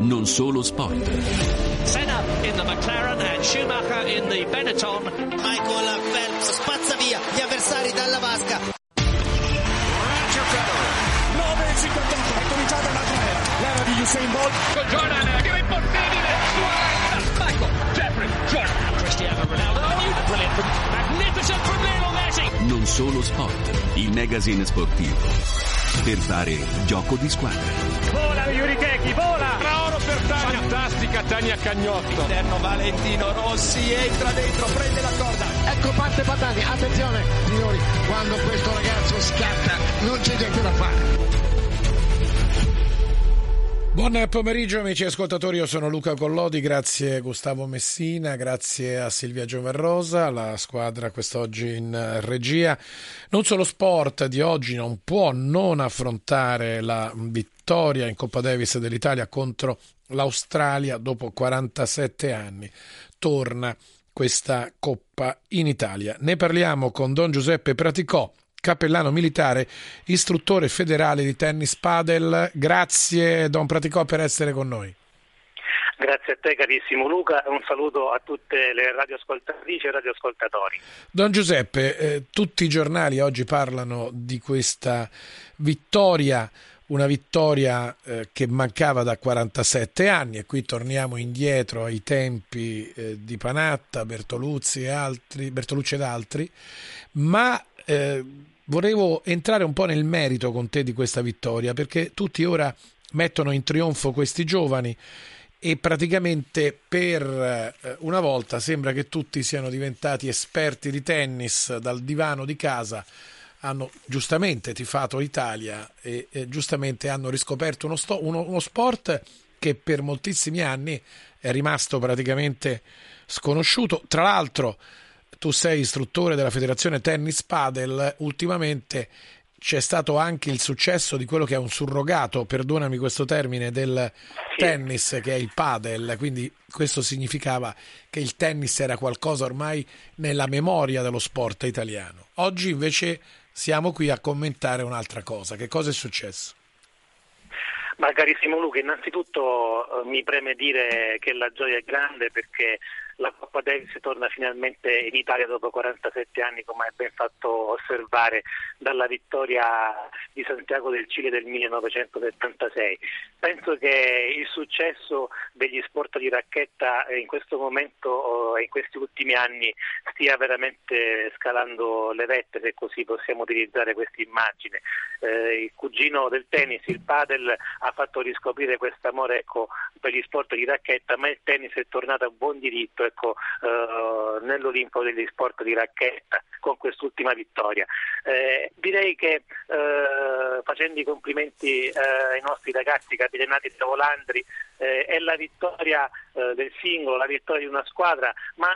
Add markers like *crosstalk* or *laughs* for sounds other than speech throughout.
Non solo sport. Senna in the McLaren and Schumacher in the Benetton. Michael Phelps spazza via gli avversari dalla vasca. Roger Federer. 9.58, è cominciata un'altra era. L'era di Usain Bolt. Con Jordan, che è impossibile. Michael, Jeffrey, Jordan. Cristiano Ronaldo. Brilliant from, magnificent from Lionel Messi. Non solo sport. Il magazine sportivo. Per fare gioco di squadra. Vola Yuri Keki, vola! Per Tania. Fantastica Tania Cagnotto. Interno Valentino Rossi entra dentro, prende la corda. Ecco parte Patani, attenzione signori, quando questo ragazzo scatta non c'è niente da fare. Buon pomeriggio amici ascoltatori, io sono Luca Collodi, grazie Gustavo Messina, grazie a Silvia Gioverrosa, la squadra quest'oggi in regia. Non solo sport di oggi non può non affrontare la vittoria in Coppa Davis dell'Italia contro l'Australia dopo 47 anni. Torna questa Coppa in Italia. Ne parliamo con Don Giuseppe Praticò, cappellano militare, istruttore federale di tennis padel. Grazie Don Praticò per essere con noi. Grazie a te carissimo Luca e un saluto a tutte le radioascoltatrici e radioascoltatori. Don Giuseppe, eh, tutti i giornali oggi parlano di questa vittoria, una vittoria eh, che mancava da 47 anni e qui torniamo indietro ai tempi eh, di Panatta, Bertoluzzi e altri, Bertolucci ed altri, ma eh, volevo entrare un po' nel merito con te di questa vittoria, perché tutti ora mettono in trionfo questi giovani e praticamente per eh, una volta sembra che tutti siano diventati esperti di tennis dal divano di casa, hanno giustamente tifato Italia e, e giustamente hanno riscoperto uno, sto, uno, uno sport che per moltissimi anni è rimasto praticamente sconosciuto. Tra l'altro, tu sei istruttore della Federazione Tennis Padel, ultimamente c'è stato anche il successo di quello che è un surrogato, perdonami questo termine, del tennis che è il padel, quindi questo significava che il tennis era qualcosa ormai nella memoria dello sport italiano. Oggi invece siamo qui a commentare un'altra cosa. Che cosa è successo? Ma carissimo Luca, innanzitutto eh, mi preme dire che la gioia è grande perché la Coppa Davis torna finalmente in Italia dopo 47 anni, come hai ben fatto osservare dalla vittoria di Santiago del Cile del 1976. Penso che il successo degli sport di racchetta in questo momento e in questi ultimi anni stia veramente scalando le vette, se così possiamo utilizzare questa immagine. Eh, il cugino del tennis, il padel, ha fatto riscoprire questo amore ecco, per gli sport di racchetta, ma il tennis è tornato a buon diritto ecco, eh, nell'Olimpo degli sport di racchetta con quest'ultima vittoria. Eh, direi che eh, facendo i complimenti eh, ai nostri ragazzi capitanati da Volandri eh, è la vittoria eh, del singolo, la vittoria di una squadra, ma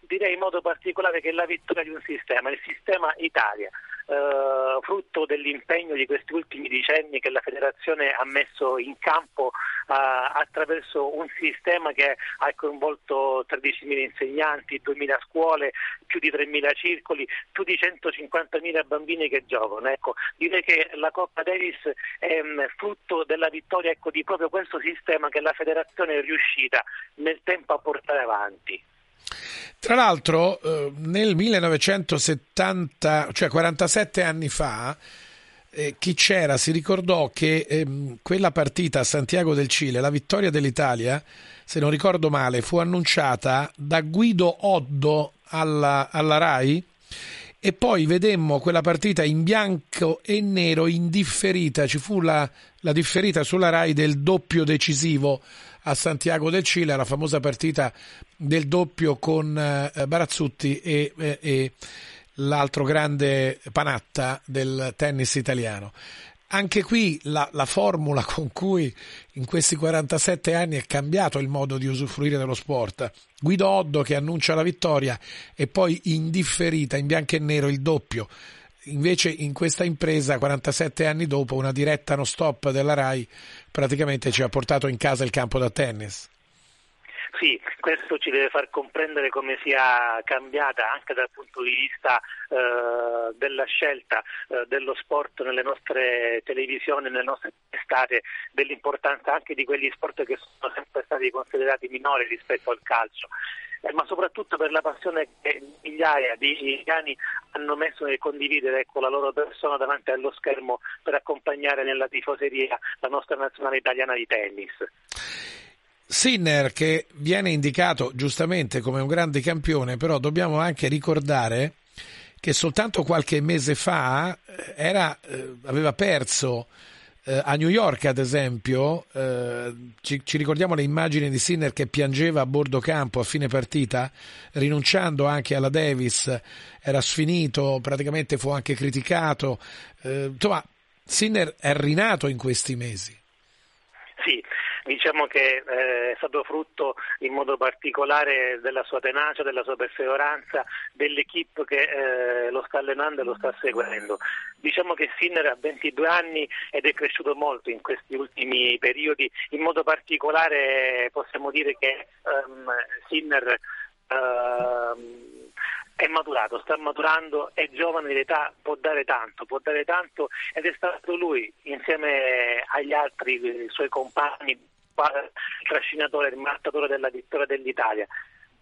direi in modo particolare che è la vittoria di un sistema, il sistema Italia. Uh, frutto dell'impegno di questi ultimi decenni che la federazione ha messo in campo uh, attraverso un sistema che ha coinvolto 13.000 insegnanti, 2.000 scuole, più di 3.000 circoli, più di 150.000 bambini che giocano. Ecco, direi che la Coppa Davis è um, frutto della vittoria ecco, di proprio questo sistema che la federazione è riuscita nel tempo a portare avanti. Tra l'altro, eh, nel 1970, cioè 47 anni fa, eh, chi c'era si ricordò che ehm, quella partita a Santiago del Cile, la vittoria dell'Italia, se non ricordo male, fu annunciata da Guido Oddo alla, alla RAI e poi vedemmo quella partita in bianco e nero in differita, ci fu la, la differita sulla RAI del doppio decisivo a Santiago del Cile, la famosa partita del doppio con eh, Barazzutti e, e, e l'altro grande Panatta del tennis italiano. Anche qui la, la, formula *laughs* con cui in questi 47 anni è cambiato il modo di usufruire dello sport. Guido Oddo che annuncia la vittoria e poi indifferita in bianco e nero il doppio. Invece in questa impresa, 47 anni dopo, una diretta no stop della RAI praticamente ci ha portato in casa il campo da tennis. Sì, questo ci deve far comprendere come sia cambiata anche dal punto di vista eh, della scelta eh, dello sport nelle nostre televisioni, nelle nostre testate, dell'importanza anche di quegli sport che sono sempre stati considerati minori rispetto al calcio. Eh, ma soprattutto per la passione che migliaia di italiani hanno messo nel condividere ecco, la loro persona davanti allo schermo per accompagnare nella tifoseria la nostra nazionale italiana di tennis. Sinner che viene indicato giustamente come un grande campione, però dobbiamo anche ricordare che soltanto qualche mese fa eh, era, eh, aveva perso eh, a New York, ad esempio, eh, ci, ci, ricordiamo le immagini di Sinner che piangeva a bordo campo a fine partita, rinunciando anche alla Davis, era sfinito, praticamente fu anche criticato. Eh, insomma, Sinner è rinato in questi mesi. Diciamo che eh, è stato frutto in modo particolare della sua tenacia, della sua perseveranza, dell'equipe che eh, lo sta allenando e lo sta seguendo. Diciamo che Sinner ha 22 anni ed è cresciuto molto in questi ultimi periodi, in modo particolare possiamo dire che um, Sinner uh, è maturato, sta maturando, è giovane di età, può dare tanto, può dare tanto ed è stato lui insieme agli altri suoi compagni trascinatore, il mattatore della vittoria dell'Italia.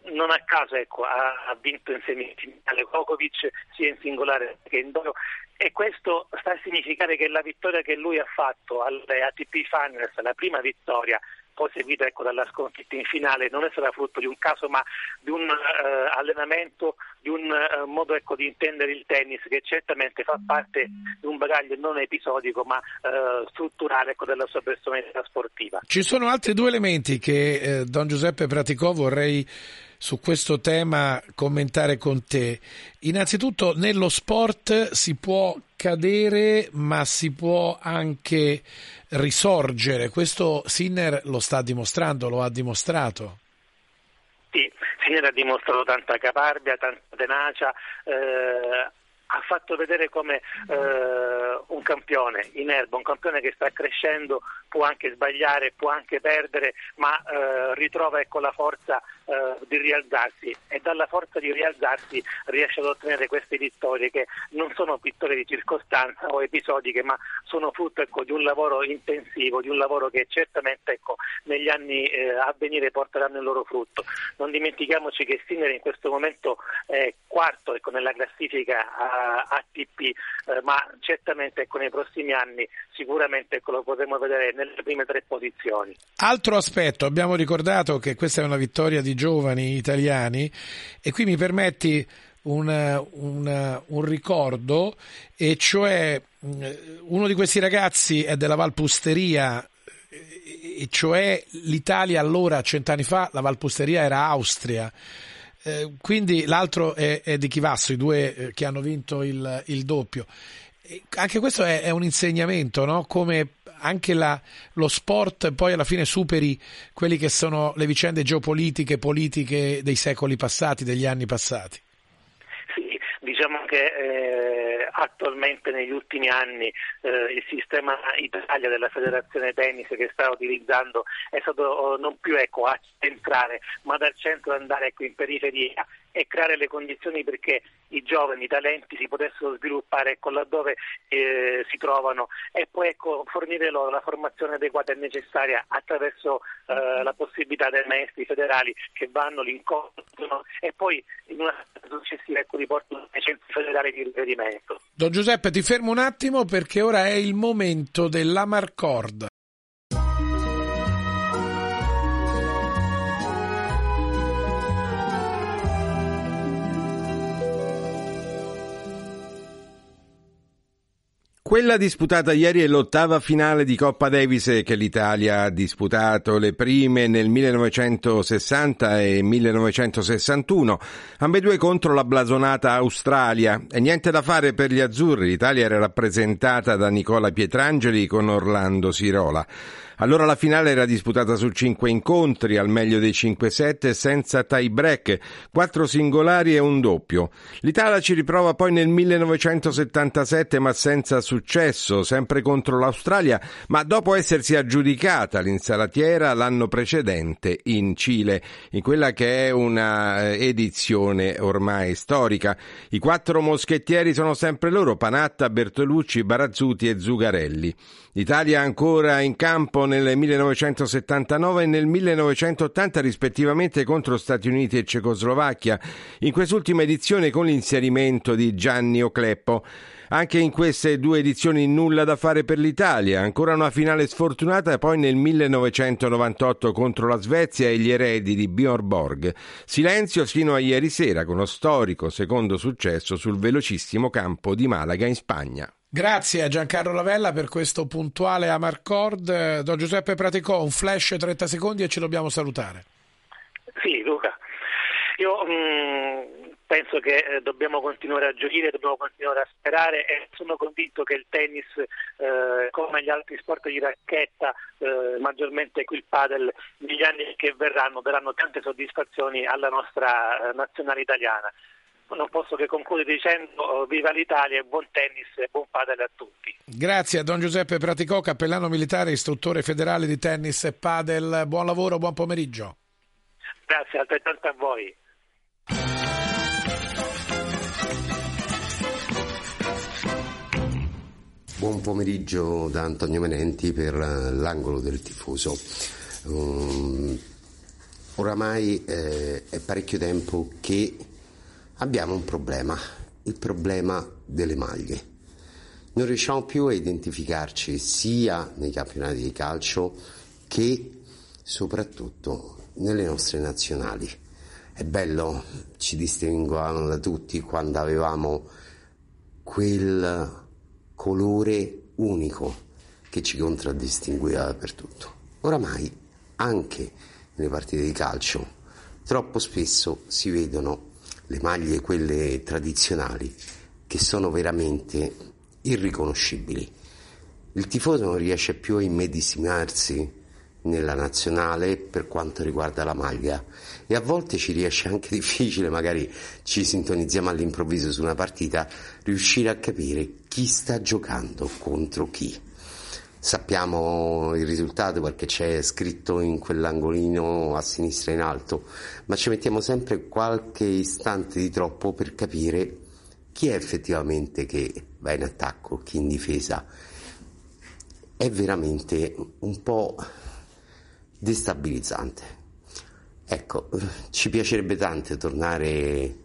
Non a caso ecco, ha, ha, vinto in semifinale Kokovic sia in singolare che in doppio e questo sta a significare che la vittoria che lui ha fatto alle ATP Finals, la prima vittoria poi seguita ecco, dalla sconfitta in finale, non è stata frutto di un caso ma di un uh, allenamento, di un uh, modo ecco, di intendere il tennis che certamente fa parte di un bagaglio non episodico ma uh, strutturale ecco, della sua personalità sportiva. Ci sono altri due elementi che Don Giuseppe Praticò vorrei su questo tema commentare con te. Innanzitutto nello sport si può cadere ma si può anche risorgere. Questo Sinner lo sta dimostrando, lo ha dimostrato. Sì, Sinner ha dimostrato tanta caparbia, tanta tenacia. Eh, ha fatto vedere come eh, un campione in erba, un campione che sta crescendo, può anche sbagliare, può anche perdere, ma eh, ritrova ecco, la forza eh, di rialzarsi e dalla forza di rialzarsi riesce ad ottenere queste vittorie che non sono vittorie di circostanza o episodiche, ma sono frutto ecco, di un lavoro intensivo, di un lavoro che certamente ecco, negli anni eh, a venire porteranno il loro frutto. Non dimentichiamoci che Sinner in questo momento è quarto ecco, nella classifica ATP, eh, ma certamente ecco, nei prossimi anni sicuramente ecco, lo potremo vedere nelle prime tre posizioni. Altro aspetto, abbiamo ricordato che questa è una vittoria di giovani italiani e qui mi permetti un, un, un ricordo e cioè mm, uno di questi ragazzi è della Valpusteria e cioè l'Italia allora cent'anni fa la Valpusteria era Austria eh, quindi l'altro è, è, di Chivasso, i due eh, che hanno vinto il, il doppio. E anche questo è, è un insegnamento, no? come anche la, lo sport poi alla fine superi quelle che sono le vicende geopolitiche, politiche dei secoli passati, degli anni passati. Diciamo che eh, attualmente negli ultimi anni eh, il sistema Italia della Federazione Tennis che sta utilizzando è stato oh, non più ecco, a centrare, ma dal centro andare ecco, in periferia e creare le condizioni perché i giovani, i talenti si potessero sviluppare ecco, laddove eh, si trovano e poi ecco, fornire loro la formazione adeguata e necessaria attraverso eh, la possibilità dei maestri federali che vanno, li incontrano e poi in una successiva ecco, riportano ai centri federali di riferimento. Don Giuseppe ti fermo un attimo perché ora è il momento dell'Amarcord. Quella disputata ieri è l'ottava finale di Coppa Davis che l'Italia ha disputato, le prime nel 1960 e 1961, ambedue contro la blasonata Australia. E niente da fare per gli azzurri, l'Italia era rappresentata da Nicola Pietrangeli con Orlando Sirola. Allora la finale era disputata su cinque incontri, al meglio dei 5-7, senza tie break, quattro singolari e un doppio. L'Italia ci riprova poi nel 1977, ma senza successo, sempre contro l'Australia, ma dopo essersi aggiudicata l'insalatiera l'anno precedente in Cile, in quella che è una eh, edizione ormai storica. I quattro moschettieri sono sempre loro, Panatta, Bertolucci, Barazzuti e Zugarelli. L'Italia ancora in campo nel 1979 e nel 1980 rispettivamente contro Stati Uniti e Cecoslovacchia, in quest'ultima edizione con l'inserimento di Gianni Ocleppo. Anche in queste due edizioni nulla da fare per l'Italia, ancora una finale sfortunata poi nel 1998 contro la Svezia e gli eredi di Björn Borg. Silenzio fino a ieri sera con lo storico secondo successo sul velocissimo campo di Malaga in Spagna. Grazie a Giancarlo Lavella per questo puntuale Amarcord. Don Giuseppe Praticò, un flash 30 secondi e ci dobbiamo salutare. Sì, Luca. Io mh, penso che eh, dobbiamo continuare a gioire, dobbiamo continuare a sperare e sono convinto che il tennis, eh, come gli altri sport di racchetta, eh, maggiormente qui il padel, negli anni che verranno daranno tante soddisfazioni alla nostra eh, nazionale italiana non posso che concludere dicendo oh, viva l'Italia e buon tennis e buon padel a tutti. Grazie a Don Giuseppe Praticò, cappellano militare, istruttore federale di tennis e padel. Buon lavoro, buon pomeriggio. Grazie, altrettanto a voi. Buon pomeriggio da Antonio Menenti per l'angolo del tifoso. Um, oramai eh, è parecchio tempo che abbiamo un problema, il problema delle maglie. Non riusciamo più a identificarci sia nei campionati di calcio che soprattutto nelle nostre nazionali. È bello, ci distinguevano da tutti quando avevamo quel colore unico che ci contraddistingueva dappertutto. Oramai, anche nelle partite di calcio, troppo spesso si vedono le maglie, quelle tradizionali, che sono veramente irriconoscibili. Il tifoso non riesce più a immedesimarsi nella nazionale per quanto riguarda la maglia e a volte ci riesce anche *laughs* difficile, magari ci sintonizziamo all'improvviso su una partita, riuscire a capire chi sta giocando contro chi. Sappiamo il risultato perché c'è scritto in quell'angolino a sinistra in alto, ma ci mettiamo sempre qualche istante di troppo per capire chi è effettivamente che va in attacco, chi in difesa. È veramente un po' destabilizzante. Ecco, ci piacerebbe tanto tornare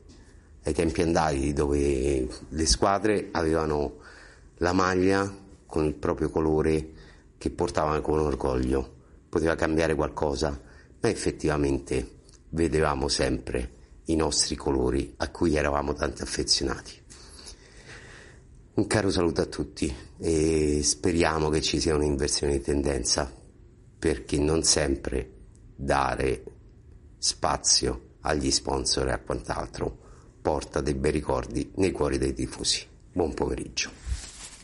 ai tempi andati dove le squadre avevano la maglia con il proprio colore che portavano con orgoglio. Poteva cambiare qualcosa, ma effettivamente vedevamo sempre i nostri colori a cui eravamo tanto affezionati. Un caro saluto a tutti e speriamo che ci sia un'inversione di tendenza perché non sempre dare spazio agli sponsor e a quant'altro porta dei bei ricordi nei cuori dei tifosi. Buon pomeriggio.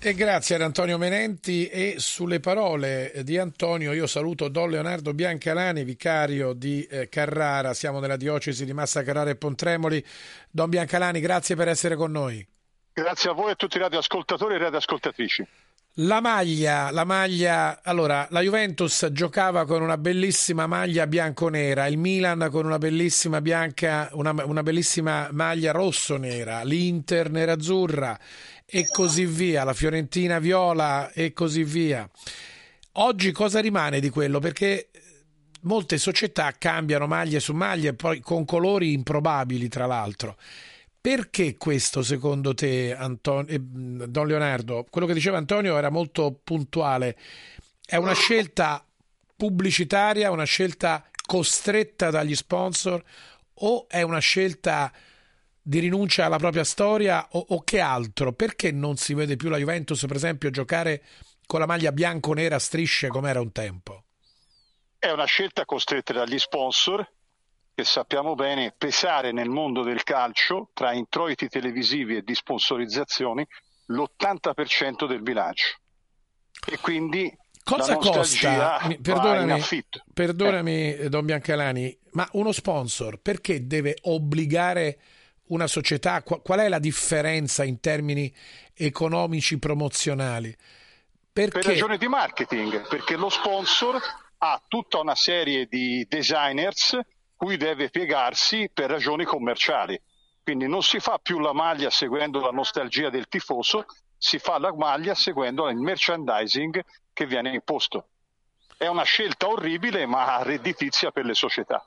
E grazie ad Antonio Menenti e sulle parole di Antonio io saluto Don Leonardo Biancalani, vicario di eh, Carrara, siamo nella diocesi di Massa Carrara e Pontremoli. Don Biancalani, grazie per essere con noi. Grazie a voi e a tutti i radioascoltatori e radioascoltatrici. La maglia, la maglia, allora la Juventus giocava con una bellissima maglia bianco-nera, il Milan con una bellissima bianca, una, una bellissima maglia rosso-nera, l'Inter nera-azzurra e così via, la Fiorentina viola e così via. Oggi cosa rimane di quello? Perché molte società cambiano maglie su maglie, poi con colori improbabili, tra l'altro. Perché questo secondo te, Antonio, eh, Don Leonardo? Quello che diceva Antonio era molto puntuale. È una scelta pubblicitaria, una scelta costretta dagli sponsor o è una scelta di rinuncia alla propria storia o, o, che altro? Perché non si vede più la Juventus, per esempio, giocare con la maglia bianco-nera a strisce come era un tempo? È una scelta costretta dagli sponsor che sappiamo bene pesare nel mondo del calcio tra introiti televisivi e di sponsorizzazioni l'80% del bilancio. E quindi Cosa costa? Perdonami, perdonami eh. Don Biancalani, ma uno sponsor perché deve obbligare una società? Qual è la differenza in termini economici promozionali? Perché? Per ragioni di marketing, perché lo sponsor ha tutta una serie di designers cui deve piegarsi per ragioni commerciali. Quindi non si fa più la maglia seguendo la nostalgia del tifoso, si fa la maglia seguendo il merchandising che viene imposto. È una scelta orribile ma redditizia per le società.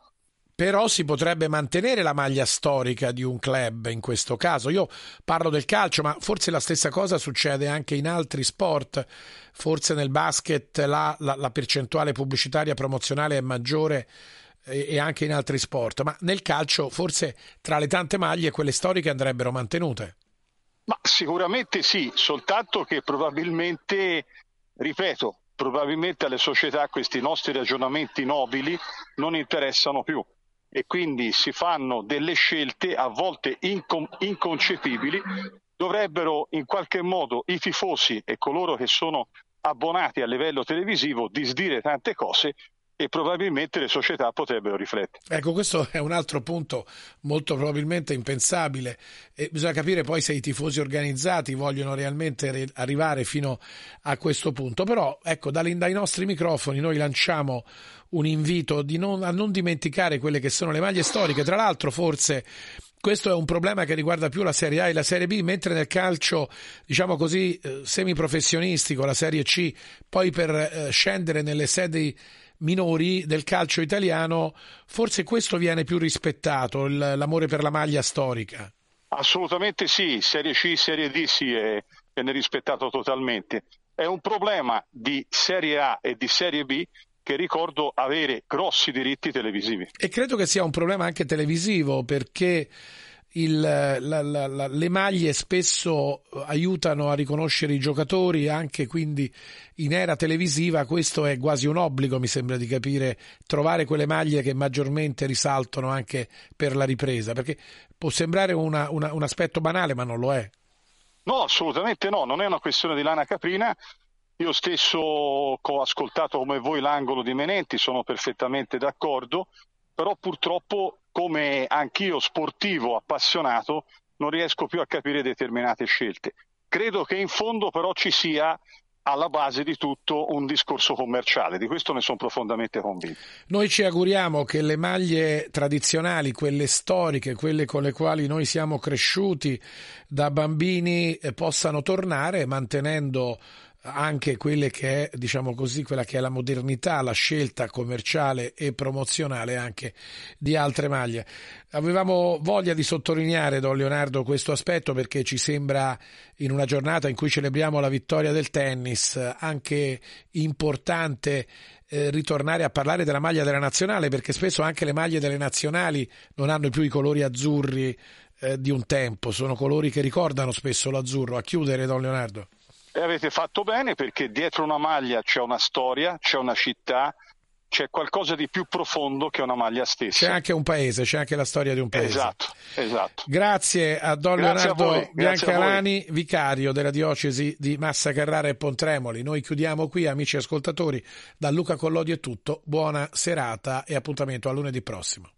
Però si potrebbe mantenere la maglia storica di un club in questo caso. Io parlo del calcio, ma forse la stessa cosa succede anche in altri sport. Forse nel basket la, la, la percentuale pubblicitaria promozionale è maggiore e, e anche in altri sport. Ma nel calcio forse tra le tante maglie quelle storiche andrebbero mantenute. Ma sicuramente sì, soltanto che probabilmente, ripeto, probabilmente alle società questi nostri ragionamenti nobili non interessano più e quindi si fanno delle scelte a volte incon- inconcepibili, dovrebbero in qualche modo i tifosi e coloro che sono abbonati a livello televisivo disdire tante cose e probabilmente le società potrebbero riflettere. Ecco, questo è un altro punto molto probabilmente impensabile e bisogna capire poi se i tifosi organizzati vogliono realmente arrivare fino a questo punto. Però, ecco, dai, nostri microfoni noi lanciamo un invito non, a non dimenticare quelle che sono le maglie storiche. Tra l'altro, forse questo è un problema che riguarda più la Serie A e la Serie B, mentre nel calcio, diciamo così, eh, semiprofessionistico, la Serie C, poi per eh, scendere nelle sedi minori del calcio italiano, forse questo viene più rispettato, l'amore per la maglia storica. Assolutamente sì, Serie C, Serie D sì, è, viene rispettato totalmente. È un problema di Serie A e di Serie B che ricordo avere grossi diritti televisivi. E credo che sia un problema anche televisivo perché il, la, la, la, le maglie spesso aiutano a riconoscere i giocatori, anche quindi in era televisiva questo è quasi un obbligo, mi sembra di capire, trovare quelle maglie che maggiormente risaltano anche per la ripresa, perché può sembrare una, una, un aspetto banale, ma non lo è. No, assolutamente no, non è una questione di lana caprina. Io stesso ho ascoltato come voi l'angolo di Menenti, sono perfettamente d'accordo, però purtroppo come anch'io sportivo appassionato non riesco più a capire determinate scelte. Credo che in fondo però ci sia alla base di tutto un discorso commerciale, di questo ne sono profondamente convinto. Noi ci auguriamo che le maglie tradizionali, quelle storiche, quelle con le quali noi siamo cresciuti da bambini, eh, possano tornare mantenendo anche quelle che è, diciamo così, quella che è la modernità, la scelta commerciale e promozionale anche di altre maglie. Avevamo voglia di sottolineare, Don Leonardo, questo aspetto perché ci sembra in una giornata in cui celebriamo la vittoria del tennis anche importante eh, ritornare a parlare della maglia della nazionale perché spesso anche le maglie delle nazionali non hanno più i colori azzurri eh, di un tempo, sono colori che ricordano spesso l'azzurro. A chiudere, Don Leonardo. E avete fatto bene perché dietro una maglia c'è una storia, c'è una città, c'è qualcosa di più profondo che una maglia stessa. C'è anche un paese, c'è anche la storia di un paese. Esatto, esatto. Grazie a Don Grazie Leonardo Biancalani, vicario della diocesi di Massa Carrara e Pontremoli. Noi chiudiamo qui, amici ascoltatori. Da Luca Collodi è tutto. Buona serata e appuntamento a lunedì prossimo.